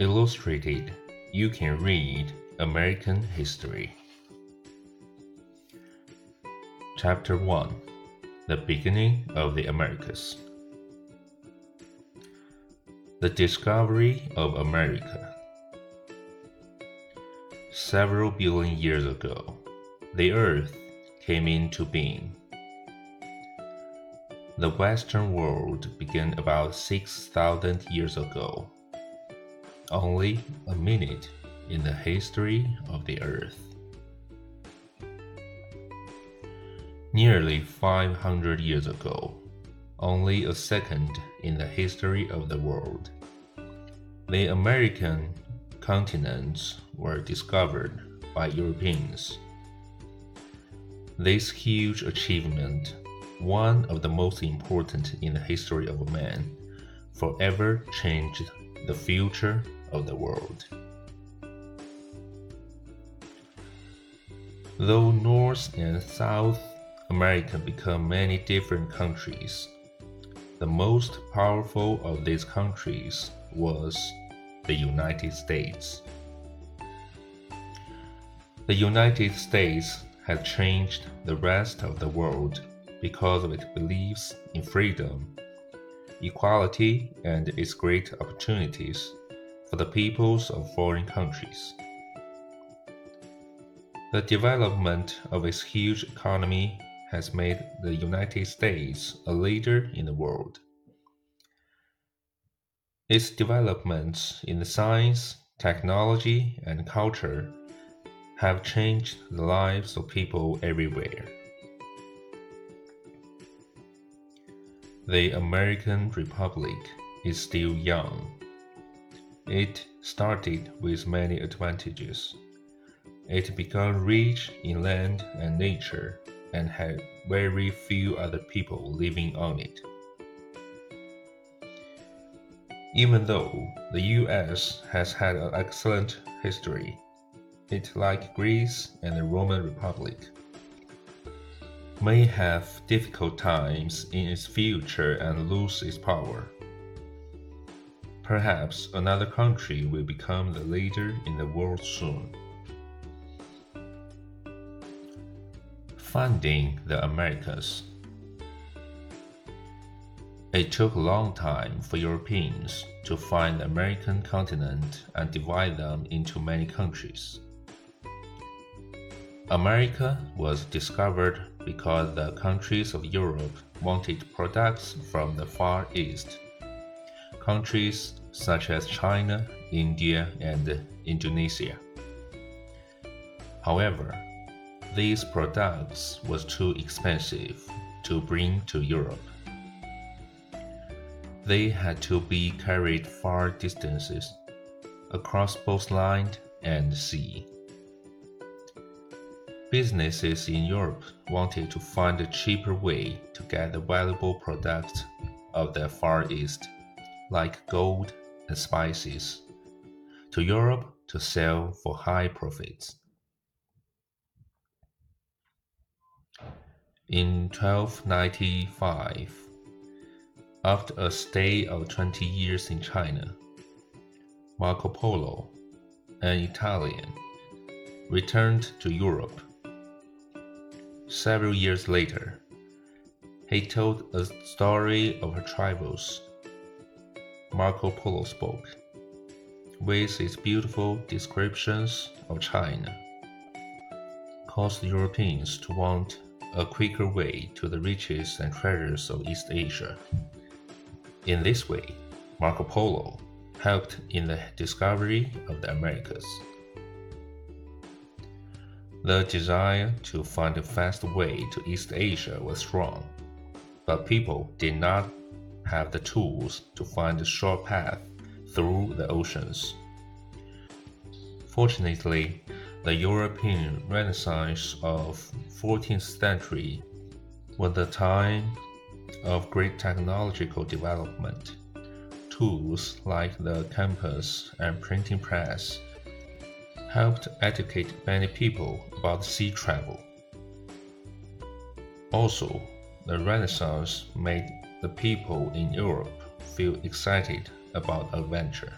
Illustrated, you can read American history. Chapter 1 The Beginning of the Americas. The Discovery of America. Several billion years ago, the Earth came into being. The Western world began about 6,000 years ago only a minute in the history of the Earth. Nearly 500 years ago, only a second in the history of the world. The American continents were discovered by Europeans. This huge achievement, one of the most important in the history of man, forever changed the future of the world. Though North and South America become many different countries, the most powerful of these countries was the United States. The United States has changed the rest of the world because of its beliefs in freedom, equality, and its great opportunities for the peoples of foreign countries. The development of its huge economy has made the United States a leader in the world. Its developments in science, technology, and culture have changed the lives of people everywhere. The American Republic is still young it started with many advantages. It became rich in land and nature and had very few other people living on it. Even though the US has had an excellent history, it, like Greece and the Roman Republic, may have difficult times in its future and lose its power. Perhaps another country will become the leader in the world soon. Finding the Americas. It took a long time for Europeans to find the American continent and divide them into many countries. America was discovered because the countries of Europe wanted products from the Far East. Countries such as China, India, and Indonesia. However, these products was too expensive to bring to Europe. They had to be carried far distances across both land and sea. Businesses in Europe wanted to find a cheaper way to get the valuable products of the Far East, like gold and spices to Europe to sell for high profits. In 1295, after a stay of 20 years in China, Marco Polo, an Italian, returned to Europe. Several years later, he told a story of her travels Marco Polo spoke, with its beautiful descriptions of China, caused Europeans to want a quicker way to the riches and treasures of East Asia. In this way, Marco Polo helped in the discovery of the Americas. The desire to find a fast way to East Asia was strong, but people did not have the tools to find a short path through the oceans. Fortunately, the European Renaissance of 14th century was the time of great technological development. Tools like the compass and printing press helped educate many people about sea travel. Also, the Renaissance made the people in Europe feel excited about adventure.